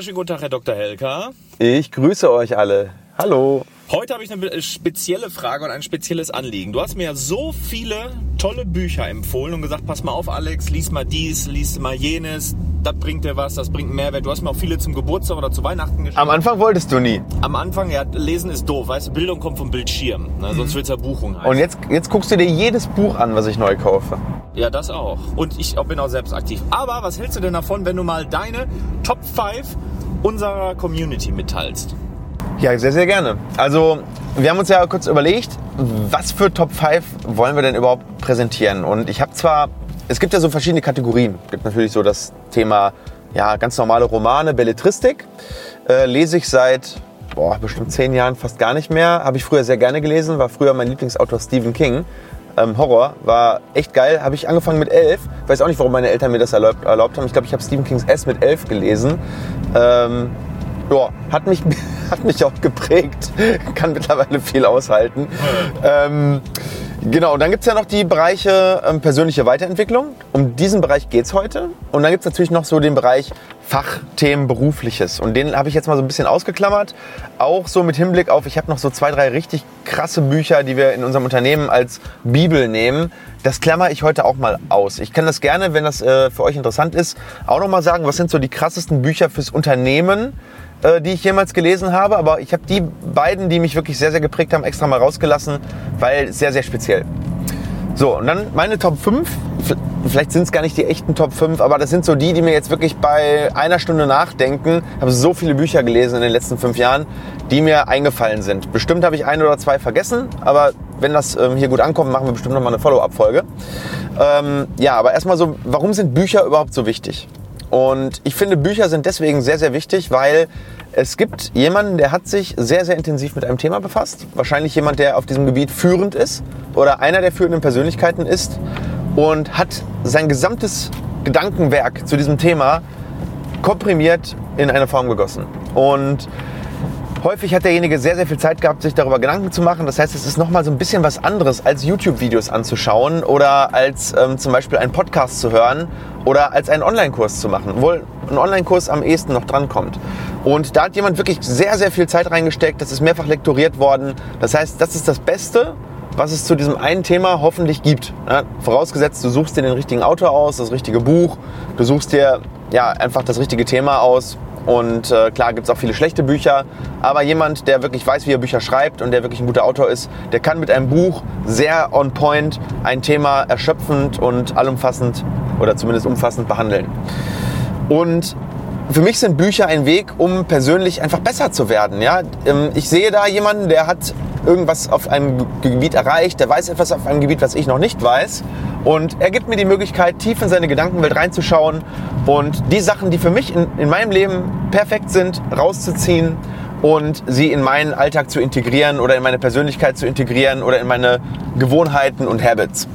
wunderschönen guten Tag, Herr Dr. Helker. Ich grüße euch alle. Hallo. Heute habe ich eine spezielle Frage und ein spezielles Anliegen. Du hast mir so viele tolle Bücher empfohlen und gesagt, pass mal auf, Alex, lies mal dies, lies mal jenes, das bringt dir was, das bringt Mehrwert. Du hast mir auch viele zum Geburtstag oder zu Weihnachten geschrieben. Am Anfang wolltest du nie. Am Anfang, ja, lesen ist doof, weißt du, Bildung kommt vom Bildschirm, ne? sonst wird es ja Buchung heißen. Und jetzt, jetzt guckst du dir jedes Buch an, was ich neu kaufe. Ja, das auch. Und ich bin auch selbst aktiv. Aber was hältst du denn davon, wenn du mal deine Top 5 unserer Community mitteilst? Ja, sehr, sehr gerne. Also, wir haben uns ja kurz überlegt, was für Top 5 wollen wir denn überhaupt präsentieren? Und ich habe zwar, es gibt ja so verschiedene Kategorien. Es gibt natürlich so das Thema, ja, ganz normale Romane, Belletristik. Äh, lese ich seit, boah, bestimmt zehn Jahren fast gar nicht mehr. Habe ich früher sehr gerne gelesen, war früher mein Lieblingsautor Stephen King. Ähm, Horror, war echt geil. Habe ich angefangen mit elf. Weiß auch nicht, warum meine Eltern mir das erlaubt, erlaubt haben. Ich glaube, ich habe Stephen Kings S mit elf gelesen. Ähm, ja, hat mich, hat mich auch geprägt. Kann mittlerweile viel aushalten. Ähm, genau, und dann gibt's ja noch die Bereiche ähm, persönliche Weiterentwicklung. Um diesen Bereich geht's heute. Und dann gibt's natürlich noch so den Bereich Fachthemen Berufliches. Und den habe ich jetzt mal so ein bisschen ausgeklammert. Auch so mit Hinblick auf, ich habe noch so zwei, drei richtig krasse Bücher, die wir in unserem Unternehmen als Bibel nehmen. Das klammer ich heute auch mal aus. Ich kann das gerne, wenn das äh, für euch interessant ist, auch noch mal sagen, was sind so die krassesten Bücher fürs Unternehmen, äh, die ich jemals gelesen habe. Aber ich habe die beiden, die mich wirklich sehr, sehr geprägt haben, extra mal rausgelassen, weil sehr, sehr speziell. So, und dann meine Top 5. Vielleicht sind es gar nicht die echten Top 5, aber das sind so die, die mir jetzt wirklich bei einer Stunde nachdenken. Ich habe so viele Bücher gelesen in den letzten fünf Jahren, die mir eingefallen sind. Bestimmt habe ich ein oder zwei vergessen, aber wenn das ähm, hier gut ankommt, machen wir bestimmt nochmal eine Follow-up-Folge. Ähm, ja, aber erstmal so, warum sind Bücher überhaupt so wichtig? Und ich finde, Bücher sind deswegen sehr, sehr wichtig, weil es gibt jemanden, der hat sich sehr, sehr intensiv mit einem Thema befasst. Wahrscheinlich jemand, der auf diesem Gebiet führend ist oder einer der führenden Persönlichkeiten ist und hat sein gesamtes Gedankenwerk zu diesem Thema komprimiert in eine Form gegossen. Und Häufig hat derjenige sehr, sehr viel Zeit gehabt, sich darüber Gedanken zu machen. Das heißt, es ist nochmal so ein bisschen was anderes, als YouTube-Videos anzuschauen oder als ähm, zum Beispiel einen Podcast zu hören oder als einen Online-Kurs zu machen, obwohl ein Online-Kurs am ehesten noch drankommt. Und da hat jemand wirklich sehr, sehr viel Zeit reingesteckt. Das ist mehrfach lektoriert worden. Das heißt, das ist das Beste, was es zu diesem einen Thema hoffentlich gibt. Ja, vorausgesetzt, du suchst dir den richtigen Autor aus, das richtige Buch, du suchst dir ja, einfach das richtige Thema aus, und äh, klar gibt es auch viele schlechte Bücher, aber jemand, der wirklich weiß, wie er Bücher schreibt und der wirklich ein guter Autor ist, der kann mit einem Buch sehr on point ein Thema erschöpfend und allumfassend oder zumindest umfassend behandeln. Und für mich sind Bücher ein Weg, um persönlich einfach besser zu werden. Ja? Ähm, ich sehe da jemanden, der hat irgendwas auf einem Gebiet erreicht, der weiß etwas auf einem Gebiet, was ich noch nicht weiß. Und er gibt mir die Möglichkeit, tief in seine Gedankenwelt reinzuschauen und die Sachen, die für mich in, in meinem Leben perfekt sind, rauszuziehen und sie in meinen Alltag zu integrieren oder in meine Persönlichkeit zu integrieren oder in meine Gewohnheiten und Habits.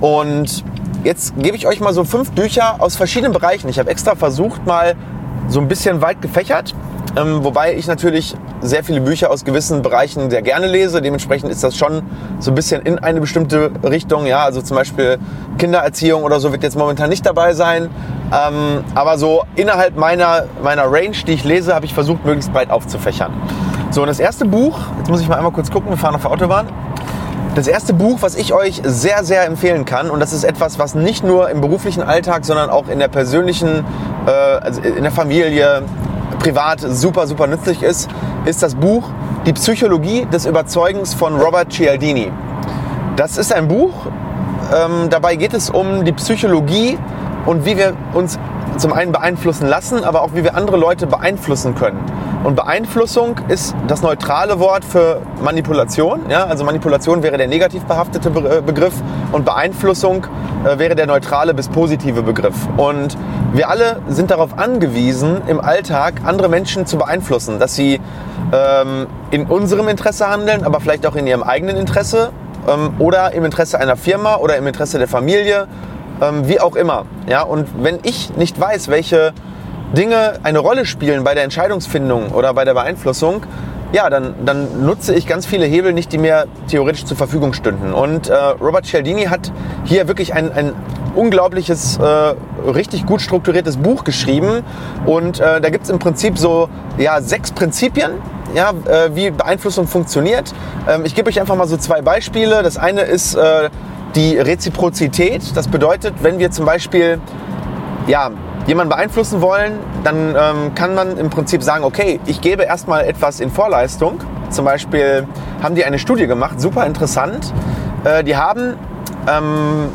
Und jetzt gebe ich euch mal so fünf Bücher aus verschiedenen Bereichen. Ich habe extra versucht, mal so ein bisschen weit gefächert ähm, wobei ich natürlich sehr viele Bücher aus gewissen Bereichen sehr gerne lese. Dementsprechend ist das schon so ein bisschen in eine bestimmte Richtung. Ja, also zum Beispiel Kindererziehung oder so wird jetzt momentan nicht dabei sein. Ähm, aber so innerhalb meiner, meiner Range, die ich lese, habe ich versucht, möglichst breit aufzufächern. So, und das erste Buch, jetzt muss ich mal einmal kurz gucken, wir fahren auf der Autobahn. Das erste Buch, was ich euch sehr, sehr empfehlen kann, und das ist etwas, was nicht nur im beruflichen Alltag, sondern auch in der persönlichen, äh, also in der Familie, privat super, super nützlich ist, ist das Buch Die Psychologie des Überzeugens von Robert Cialdini. Das ist ein Buch, ähm, dabei geht es um die Psychologie und wie wir uns zum einen beeinflussen lassen, aber auch wie wir andere Leute beeinflussen können. Und Beeinflussung ist das neutrale Wort für Manipulation. Ja? Also Manipulation wäre der negativ behaftete äh, Begriff und Beeinflussung äh, wäre der neutrale bis positive Begriff. Und wir alle sind darauf angewiesen, im Alltag andere Menschen zu beeinflussen, dass sie ähm, in unserem Interesse handeln, aber vielleicht auch in ihrem eigenen Interesse ähm, oder im Interesse einer Firma oder im Interesse der Familie, ähm, wie auch immer. Ja? Und wenn ich nicht weiß, welche Dinge eine Rolle spielen bei der Entscheidungsfindung oder bei der Beeinflussung, ja, dann, dann nutze ich ganz viele Hebel nicht, die mir theoretisch zur Verfügung stünden. Und äh, Robert Cialdini hat hier wirklich ein, ein unglaubliches, äh, richtig gut strukturiertes Buch geschrieben. Und äh, da gibt es im Prinzip so ja, sechs Prinzipien, ja, äh, wie Beeinflussung funktioniert. Ähm, ich gebe euch einfach mal so zwei Beispiele. Das eine ist äh, die Reziprozität. Das bedeutet, wenn wir zum Beispiel ja, jemanden beeinflussen wollen, dann ähm, kann man im Prinzip sagen, okay, ich gebe erstmal etwas in Vorleistung. Zum Beispiel haben die eine Studie gemacht, super interessant. Äh, die haben ähm,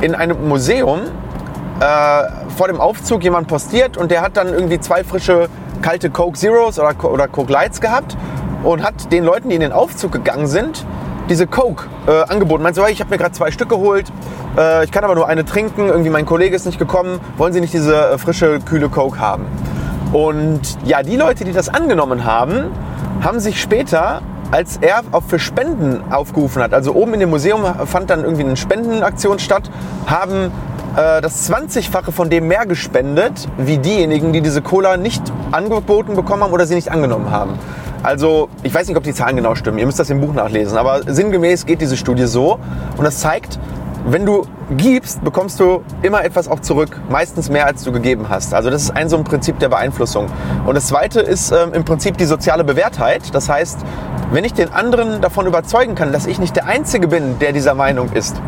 in einem Museum äh, vor dem Aufzug jemand postiert und der hat dann irgendwie zwei frische kalte Coke Zeros oder, oder Coke Lights gehabt und hat den Leuten, die in den Aufzug gegangen sind, diese Coke äh, angeboten. Meint so, hey, ich habe mir gerade zwei Stück geholt, äh, ich kann aber nur eine trinken, irgendwie mein Kollege ist nicht gekommen, wollen Sie nicht diese äh, frische, kühle Coke haben? Und ja, die Leute, die das angenommen haben, haben sich später, als er auch für Spenden aufgerufen hat, also oben in dem Museum fand dann irgendwie eine Spendenaktion statt, haben äh, das 20-fache von dem mehr gespendet, wie diejenigen, die diese Cola nicht angeboten bekommen haben oder sie nicht angenommen haben. Also, ich weiß nicht, ob die Zahlen genau stimmen. Ihr müsst das im Buch nachlesen. Aber sinngemäß geht diese Studie so. Und das zeigt, wenn du gibst, bekommst du immer etwas auch zurück. Meistens mehr, als du gegeben hast. Also, das ist ein so ein Prinzip der Beeinflussung. Und das zweite ist ähm, im Prinzip die soziale Bewährtheit. Das heißt, wenn ich den anderen davon überzeugen kann, dass ich nicht der Einzige bin, der dieser Meinung ist,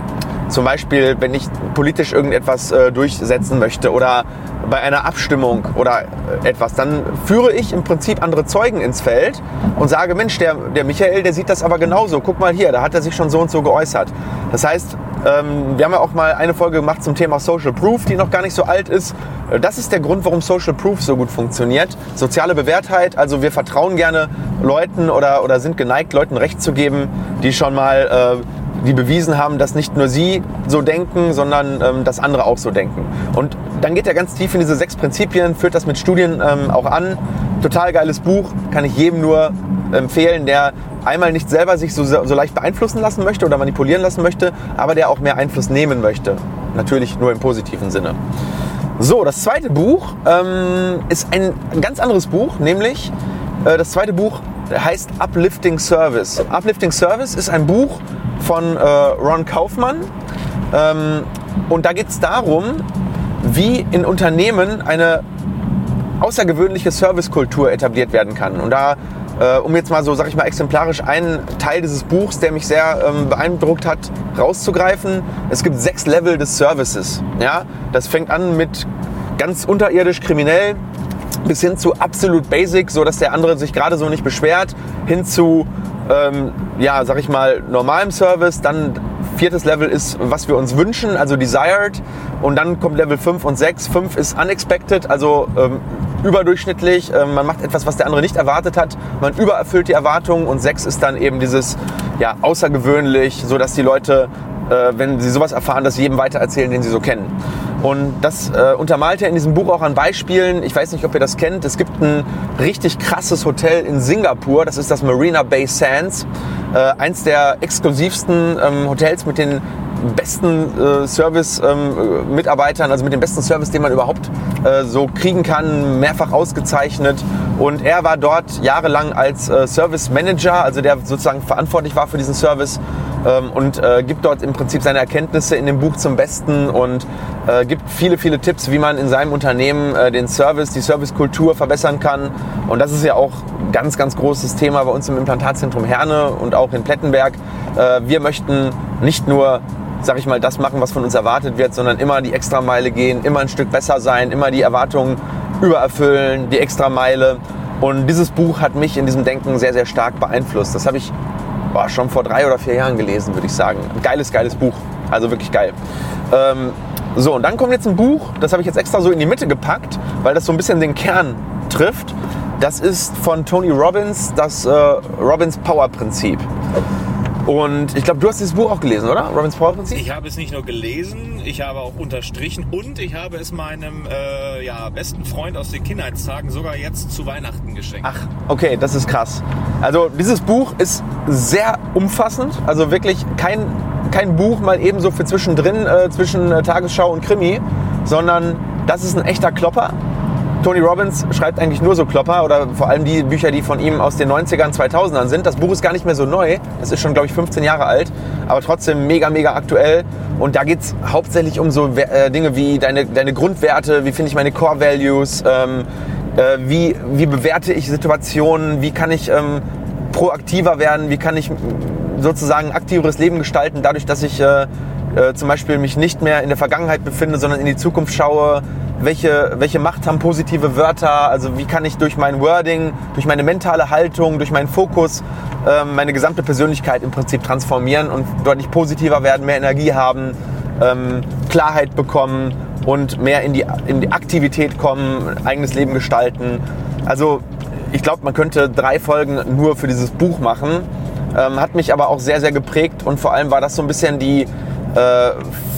zum Beispiel, wenn ich politisch irgendetwas äh, durchsetzen möchte oder bei einer Abstimmung oder äh, etwas, dann führe ich im Prinzip andere Zeugen ins Feld und sage, Mensch, der, der Michael, der sieht das aber genauso. Guck mal hier, da hat er sich schon so und so geäußert. Das heißt, ähm, wir haben ja auch mal eine Folge gemacht zum Thema Social Proof, die noch gar nicht so alt ist. Äh, das ist der Grund, warum Social Proof so gut funktioniert. Soziale Bewährtheit, also wir vertrauen gerne Leuten oder, oder sind geneigt, Leuten Recht zu geben, die schon mal äh, die bewiesen haben, dass nicht nur sie so denken, sondern ähm, dass andere auch so denken. Und dann geht er ganz tief in diese sechs Prinzipien, führt das mit Studien ähm, auch an. Total geiles Buch, kann ich jedem nur empfehlen, der einmal nicht selber sich so, so leicht beeinflussen lassen möchte oder manipulieren lassen möchte, aber der auch mehr Einfluss nehmen möchte. Natürlich nur im positiven Sinne. So, das zweite Buch ähm, ist ein ganz anderes Buch, nämlich äh, das zweite Buch heißt Uplifting Service. Uplifting Service ist ein Buch von äh, Ron Kaufmann. Ähm, und da geht es darum, wie in Unternehmen eine außergewöhnliche Servicekultur etabliert werden kann. Und da, äh, um jetzt mal so, sag ich mal, exemplarisch einen Teil dieses Buchs, der mich sehr ähm, beeindruckt hat, rauszugreifen. Es gibt sechs Level des Services. Ja? Das fängt an mit ganz unterirdisch kriminell bis hin zu absolut basic, so dass der andere sich gerade so nicht beschwert, hin zu ähm, ja, sag ich mal, normalem Service. Dann viertes Level ist, was wir uns wünschen, also desired. Und dann kommt Level 5 und 6. 5 ist unexpected, also ähm, überdurchschnittlich. Ähm, man macht etwas, was der andere nicht erwartet hat. Man übererfüllt die Erwartungen. Und 6 ist dann eben dieses, ja, außergewöhnlich, so dass die Leute, äh, wenn sie sowas erfahren, das jedem weitererzählen, den sie so kennen. Und das äh, untermalt er in diesem Buch auch an Beispielen. Ich weiß nicht, ob ihr das kennt. Es gibt ein richtig krasses Hotel in Singapur. Das ist das Marina Bay Sands. Äh, eins der exklusivsten ähm, Hotels mit den besten äh, Service-Mitarbeitern, ähm, also mit dem besten Service, den man überhaupt äh, so kriegen kann, mehrfach ausgezeichnet. Und er war dort jahrelang als äh, Service Manager, also der sozusagen verantwortlich war für diesen Service ähm, und äh, gibt dort im Prinzip seine Erkenntnisse in dem Buch zum Besten und äh, gibt viele, viele Tipps, wie man in seinem Unternehmen äh, den Service, die Servicekultur verbessern kann. Und das ist ja auch ein ganz, ganz großes Thema bei uns im Implantatzentrum Herne und auch in Plettenberg. Äh, wir möchten nicht nur sag ich mal, das machen, was von uns erwartet wird, sondern immer die Extrameile gehen, immer ein Stück besser sein, immer die Erwartungen übererfüllen, die Extrameile. Und dieses Buch hat mich in diesem Denken sehr, sehr stark beeinflusst. Das habe ich boah, schon vor drei oder vier Jahren gelesen, würde ich sagen. Geiles, geiles Buch. Also wirklich geil. Ähm, so, und dann kommt jetzt ein Buch, das habe ich jetzt extra so in die Mitte gepackt, weil das so ein bisschen den Kern trifft. Das ist von Tony Robbins, das äh, Robbins Power Prinzip. Und ich glaube, du hast dieses Buch auch gelesen, oder? Robbins Power Prinzip? Ich habe es nicht nur gelesen, ich habe auch unterstrichen und ich habe es meinem äh, ja, besten Freund aus den Kindheitstagen sogar jetzt zu Weihnachten geschenkt. Ach, okay, das ist krass. Also dieses Buch ist sehr umfassend, also wirklich kein, kein Buch mal ebenso für zwischendrin, äh, zwischen äh, Tagesschau und Krimi, sondern das ist ein echter Klopper. Tony Robbins schreibt eigentlich nur so Klopper oder vor allem die Bücher, die von ihm aus den 90ern, 2000ern sind. Das Buch ist gar nicht mehr so neu. Es ist schon, glaube ich, 15 Jahre alt, aber trotzdem mega, mega aktuell. Und da geht es hauptsächlich um so äh, Dinge wie deine, deine Grundwerte, wie finde ich meine Core Values, ähm, äh, wie, wie bewerte ich Situationen, wie kann ich ähm, proaktiver werden, wie kann ich sozusagen aktiveres Leben gestalten, dadurch, dass ich äh, äh, zum Beispiel mich nicht mehr in der Vergangenheit befinde, sondern in die Zukunft schaue, welche, welche Macht haben positive Wörter, also wie kann ich durch mein Wording, durch meine mentale Haltung, durch meinen Fokus ähm, meine gesamte Persönlichkeit im Prinzip transformieren und deutlich positiver werden, mehr Energie haben, ähm, Klarheit bekommen und mehr in die, in die Aktivität kommen, eigenes Leben gestalten. Also ich glaube, man könnte drei Folgen nur für dieses Buch machen. Ähm, hat mich aber auch sehr, sehr geprägt und vor allem war das so ein bisschen die äh,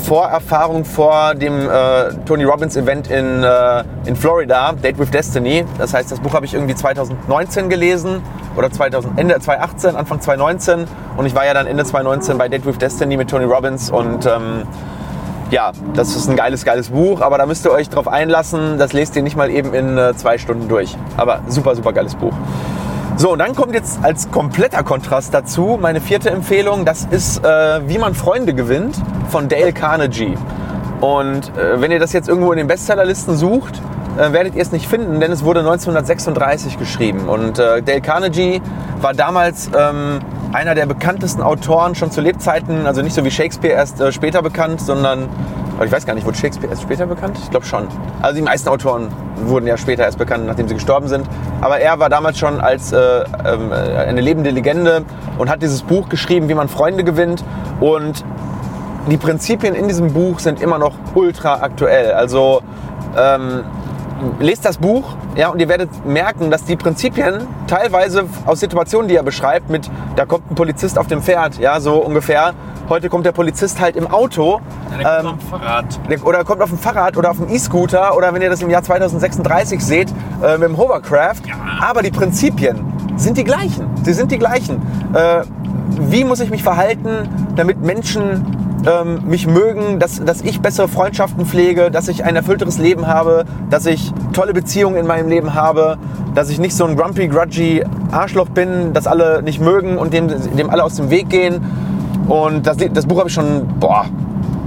Vorerfahrung vor dem äh, Tony Robbins Event in, äh, in Florida, Date with Destiny. Das heißt, das Buch habe ich irgendwie 2019 gelesen oder 2000, Ende 2018, Anfang 2019 und ich war ja dann Ende 2019 bei Date with Destiny mit Tony Robbins und ähm, ja, das ist ein geiles, geiles Buch, aber da müsst ihr euch drauf einlassen. Das lest ihr nicht mal eben in äh, zwei Stunden durch. Aber super, super geiles Buch. So, und dann kommt jetzt als kompletter Kontrast dazu meine vierte Empfehlung. Das ist äh, Wie man Freunde gewinnt von Dale Carnegie. Und äh, wenn ihr das jetzt irgendwo in den Bestsellerlisten sucht, äh, werdet ihr es nicht finden, denn es wurde 1936 geschrieben. Und äh, Dale Carnegie war damals ähm, einer der bekanntesten Autoren schon zu Lebzeiten, also nicht so wie Shakespeare erst äh, später bekannt, sondern ich weiß gar nicht, wurde Shakespeare erst später bekannt? Ich glaube schon. Also die meisten Autoren wurden ja später erst bekannt, nachdem sie gestorben sind. Aber er war damals schon als äh, ähm, eine lebende Legende und hat dieses Buch geschrieben, wie man Freunde gewinnt. Und die Prinzipien in diesem Buch sind immer noch ultra aktuell. Also ähm, lest das Buch ja, und ihr werdet merken, dass die Prinzipien teilweise aus Situationen, die er beschreibt, mit da kommt ein Polizist auf dem Pferd, ja, so ungefähr. Heute kommt der Polizist halt im Auto. Ja, der kommt ähm, auf dem Fahrrad. Der, oder kommt auf dem Fahrrad oder auf dem E-Scooter oder wenn ihr das im Jahr 2036 seht, äh, mit dem Hovercraft. Ja. Aber die Prinzipien sind die gleichen. Sie sind die gleichen. Äh, wie muss ich mich verhalten, damit Menschen ähm, mich mögen, dass, dass ich bessere Freundschaften pflege, dass ich ein erfüllteres Leben habe, dass ich tolle Beziehungen in meinem Leben habe, dass ich nicht so ein grumpy, grudgy Arschloch bin, das alle nicht mögen und dem, dem alle aus dem Weg gehen. Und das, das Buch habe ich schon, boah,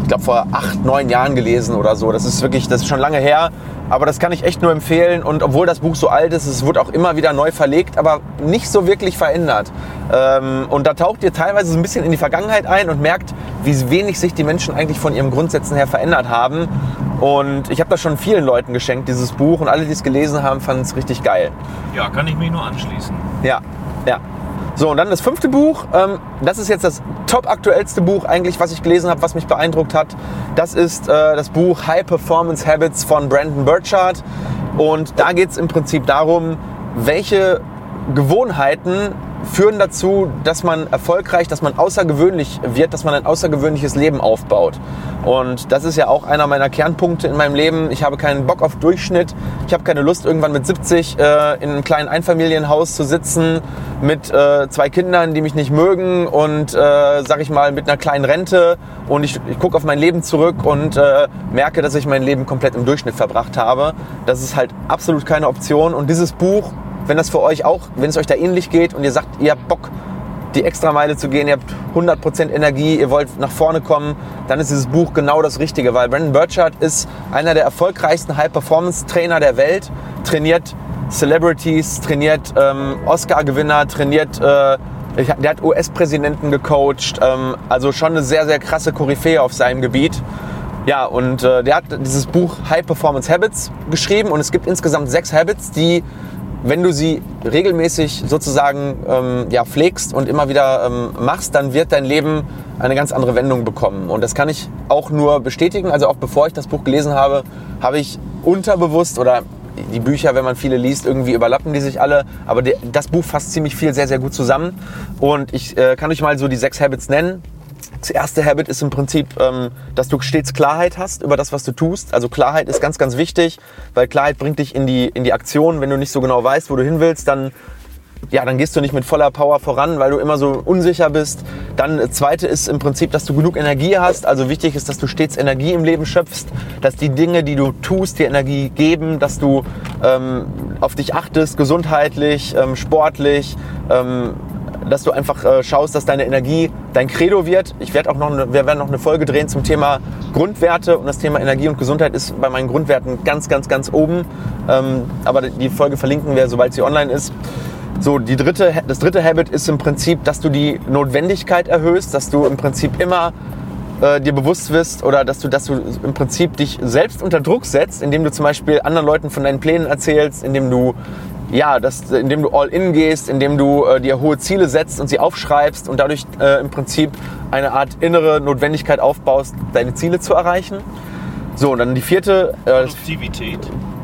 ich glaube vor acht, neun Jahren gelesen oder so. Das ist wirklich, das ist schon lange her. Aber das kann ich echt nur empfehlen. Und obwohl das Buch so alt ist, es wird auch immer wieder neu verlegt, aber nicht so wirklich verändert. Ähm, und da taucht ihr teilweise so ein bisschen in die Vergangenheit ein und merkt, wie wenig sich die Menschen eigentlich von ihren Grundsätzen her verändert haben. Und ich habe das schon vielen Leuten geschenkt, dieses Buch. Und alle, die es gelesen haben, fanden es richtig geil. Ja, kann ich mich nur anschließen. Ja, ja. So, und dann das fünfte Buch. Ähm, das ist jetzt das top aktuellste Buch eigentlich, was ich gelesen habe, was mich beeindruckt hat. Das ist äh, das Buch High Performance Habits von Brandon Burchard. Und da geht es im Prinzip darum, welche Gewohnheiten führen dazu, dass man erfolgreich, dass man außergewöhnlich wird, dass man ein außergewöhnliches Leben aufbaut. Und das ist ja auch einer meiner Kernpunkte in meinem Leben. Ich habe keinen Bock auf Durchschnitt. Ich habe keine Lust, irgendwann mit 70 äh, in einem kleinen Einfamilienhaus zu sitzen mit äh, zwei Kindern, die mich nicht mögen und, äh, sag ich mal, mit einer kleinen Rente. Und ich, ich gucke auf mein Leben zurück und äh, merke, dass ich mein Leben komplett im Durchschnitt verbracht habe. Das ist halt absolut keine Option. Und dieses Buch wenn das für euch auch, wenn es euch da ähnlich geht und ihr sagt, ihr habt Bock, die Extrameile zu gehen, ihr habt 100% Energie, ihr wollt nach vorne kommen, dann ist dieses Buch genau das Richtige, weil Brandon Burchard ist einer der erfolgreichsten High-Performance-Trainer der Welt, trainiert Celebrities, trainiert ähm, Oscar-Gewinner, trainiert, äh, der hat US-Präsidenten gecoacht, ähm, also schon eine sehr, sehr krasse Koryphäe auf seinem Gebiet. Ja, und äh, der hat dieses Buch High Performance Habits geschrieben und es gibt insgesamt sechs Habits, die wenn du sie regelmäßig sozusagen ähm, ja, pflegst und immer wieder ähm, machst, dann wird dein Leben eine ganz andere Wendung bekommen. Und das kann ich auch nur bestätigen. Also auch bevor ich das Buch gelesen habe, habe ich unterbewusst oder die Bücher, wenn man viele liest, irgendwie überlappen die sich alle. Aber das Buch fasst ziemlich viel sehr, sehr gut zusammen. Und ich äh, kann euch mal so die sechs Habits nennen. Das erste Habit ist im Prinzip, ähm, dass du stets Klarheit hast über das, was du tust. Also Klarheit ist ganz, ganz wichtig, weil Klarheit bringt dich in die, in die Aktion. Wenn du nicht so genau weißt, wo du hin willst, dann ja, dann gehst du nicht mit voller Power voran, weil du immer so unsicher bist. Dann äh, zweite ist im Prinzip, dass du genug Energie hast. Also wichtig ist, dass du stets Energie im Leben schöpfst, dass die Dinge, die du tust, dir Energie geben, dass du ähm, auf dich achtest, gesundheitlich, ähm, sportlich, ähm, dass du einfach äh, schaust, dass deine Energie dein Credo wird. Ich werde auch noch, eine, wir werden noch eine Folge drehen zum Thema Grundwerte und das Thema Energie und Gesundheit ist bei meinen Grundwerten ganz, ganz, ganz oben. Ähm, aber die Folge verlinken wir, sobald sie online ist. So, die dritte, das dritte Habit ist im Prinzip, dass du die Notwendigkeit erhöhst, dass du im Prinzip immer äh, dir bewusst wirst oder dass du, dass du im Prinzip dich selbst unter Druck setzt, indem du zum Beispiel anderen Leuten von deinen Plänen erzählst, indem du ja, dass, indem du all in gehst, indem du äh, dir hohe Ziele setzt und sie aufschreibst und dadurch äh, im Prinzip eine Art innere Notwendigkeit aufbaust, deine Ziele zu erreichen. So, und dann die vierte. Äh, Produktivität.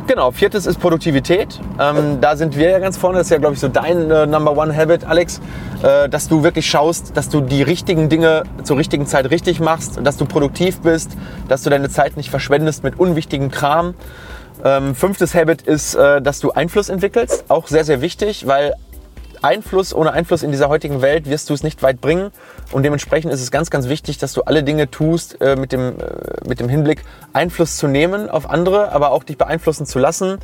Genau, viertes ist Produktivität. Ähm, da sind wir ja ganz vorne. Das ist ja, glaube ich, so dein äh, Number One Habit, Alex, äh, dass du wirklich schaust, dass du die richtigen Dinge zur richtigen Zeit richtig machst, dass du produktiv bist, dass du deine Zeit nicht verschwendest mit unwichtigem Kram. Ähm, fünftes Habit ist, äh, dass du Einfluss entwickelst. Auch sehr, sehr wichtig, weil Einfluss, ohne Einfluss in dieser heutigen Welt wirst du es nicht weit bringen. Und dementsprechend ist es ganz, ganz wichtig, dass du alle Dinge tust äh, mit, dem, äh, mit dem Hinblick, Einfluss zu nehmen auf andere, aber auch dich beeinflussen zu lassen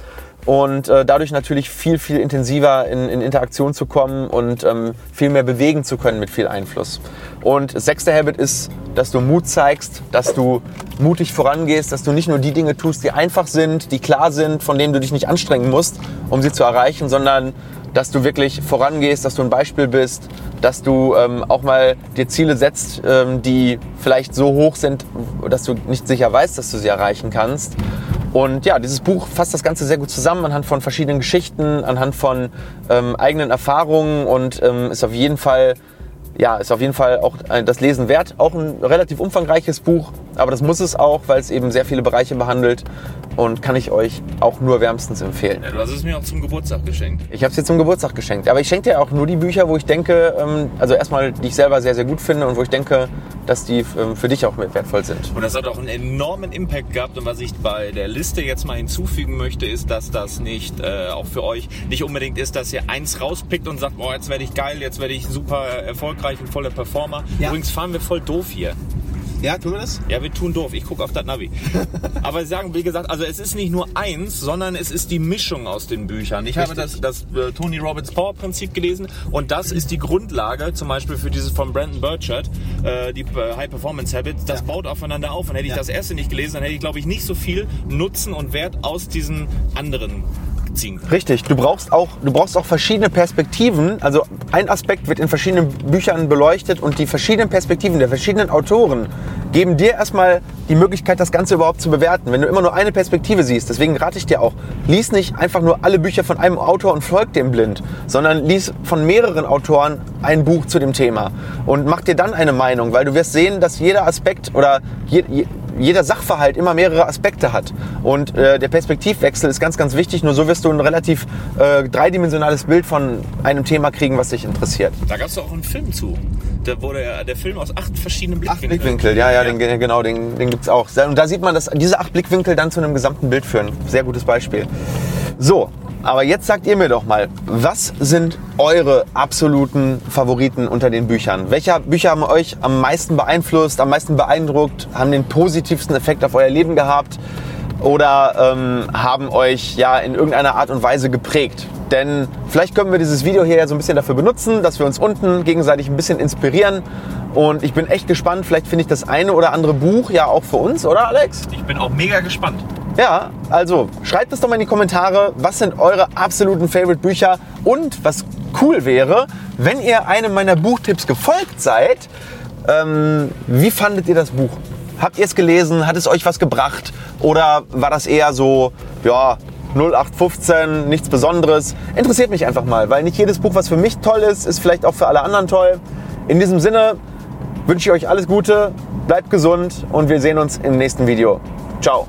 und äh, dadurch natürlich viel, viel intensiver in, in Interaktion zu kommen und ähm, viel mehr bewegen zu können mit viel Einfluss. Und das sechste Habit ist, dass du Mut zeigst, dass du mutig vorangehst, dass du nicht nur die Dinge tust, die einfach sind, die klar sind, von denen du dich nicht anstrengen musst, um sie zu erreichen, sondern dass du wirklich vorangehst, dass du ein Beispiel bist, dass du ähm, auch mal dir Ziele setzt, ähm, die vielleicht so hoch sind, dass du nicht sicher weißt, dass du sie erreichen kannst. Und ja, dieses Buch fasst das Ganze sehr gut zusammen anhand von verschiedenen Geschichten, anhand von ähm, eigenen Erfahrungen und ähm, ist auf jeden Fall ja, ist auf jeden Fall auch das Lesen wert. Auch ein relativ umfangreiches Buch, aber das muss es auch, weil es eben sehr viele Bereiche behandelt und kann ich euch auch nur wärmstens empfehlen. Ja, du hast es mir auch zum Geburtstag geschenkt. Ich habe es dir zum Geburtstag geschenkt. Aber ich schenke dir auch nur die Bücher, wo ich denke, ähm, also erstmal, die ich selber sehr, sehr gut finde und wo ich denke, dass die ähm, für dich auch wertvoll sind. Und das hat auch einen enormen Impact gehabt. Und was ich bei der Liste jetzt mal hinzufügen möchte, ist, dass das nicht äh, auch für euch nicht unbedingt ist, dass ihr eins rauspickt und sagt, boah, jetzt werde ich geil, jetzt werde ich super erfolgreich und voller Performer. Ja. Übrigens fahren wir voll doof hier. Ja, tun wir das? Ja, wir tun doof. Ich gucke auf das Navi. Aber sie sagen, wie gesagt, also es ist nicht nur eins, sondern es ist die Mischung aus den Büchern. Ich Richtig. habe das, das äh, Tony Robbins Power Prinzip gelesen und das ist die Grundlage zum Beispiel für dieses von Brandon Burchard, äh, die äh, High Performance Habits. Das ja. baut aufeinander auf. Und hätte ich ja. das erste nicht gelesen, dann hätte ich, glaube ich, nicht so viel Nutzen und Wert aus diesen anderen ziehen Richtig, du brauchst auch, du brauchst auch verschiedene Perspektiven. Also ein Aspekt wird in verschiedenen Büchern beleuchtet und die verschiedenen Perspektiven der verschiedenen Autoren geben dir erstmal die Möglichkeit, das Ganze überhaupt zu bewerten. Wenn du immer nur eine Perspektive siehst, deswegen rate ich dir auch, lies nicht einfach nur alle Bücher von einem Autor und folg dem blind, sondern lies von mehreren Autoren ein Buch zu dem Thema und mach dir dann eine Meinung, weil du wirst sehen, dass jeder Aspekt oder je, je, jeder Sachverhalt immer mehrere Aspekte hat. Und äh, der Perspektivwechsel ist ganz, ganz wichtig. Nur so wirst du ein relativ äh, dreidimensionales Bild von einem Thema kriegen, was dich interessiert. Da gab es auch einen Film zu. Da wurde der Film aus acht verschiedenen Blickwinkeln. Acht Blickwinkel, ja, ja, ja. Den, genau, den, den gibt es auch. Und da sieht man, dass diese acht Blickwinkel dann zu einem gesamten Bild führen. Sehr gutes Beispiel. So, aber jetzt sagt ihr mir doch mal, was sind eure absoluten Favoriten unter den Büchern? Welche Bücher haben euch am meisten beeinflusst, am meisten beeindruckt, haben den positivsten Effekt auf euer Leben gehabt oder ähm, haben euch ja in irgendeiner Art und Weise geprägt? Denn vielleicht können wir dieses Video hier ja so ein bisschen dafür benutzen, dass wir uns unten gegenseitig ein bisschen inspirieren. Und ich bin echt gespannt. Vielleicht finde ich das eine oder andere Buch ja auch für uns, oder Alex? Ich bin auch mega gespannt. Ja, also schreibt es doch mal in die Kommentare, was sind eure absoluten Favorite-Bücher und was cool wäre, wenn ihr einem meiner Buchtipps gefolgt seid, ähm, wie fandet ihr das Buch? Habt ihr es gelesen? Hat es euch was gebracht? Oder war das eher so, ja, 0815, nichts Besonderes? Interessiert mich einfach mal, weil nicht jedes Buch, was für mich toll ist, ist vielleicht auch für alle anderen toll. In diesem Sinne wünsche ich euch alles Gute, bleibt gesund und wir sehen uns im nächsten Video. Ciao.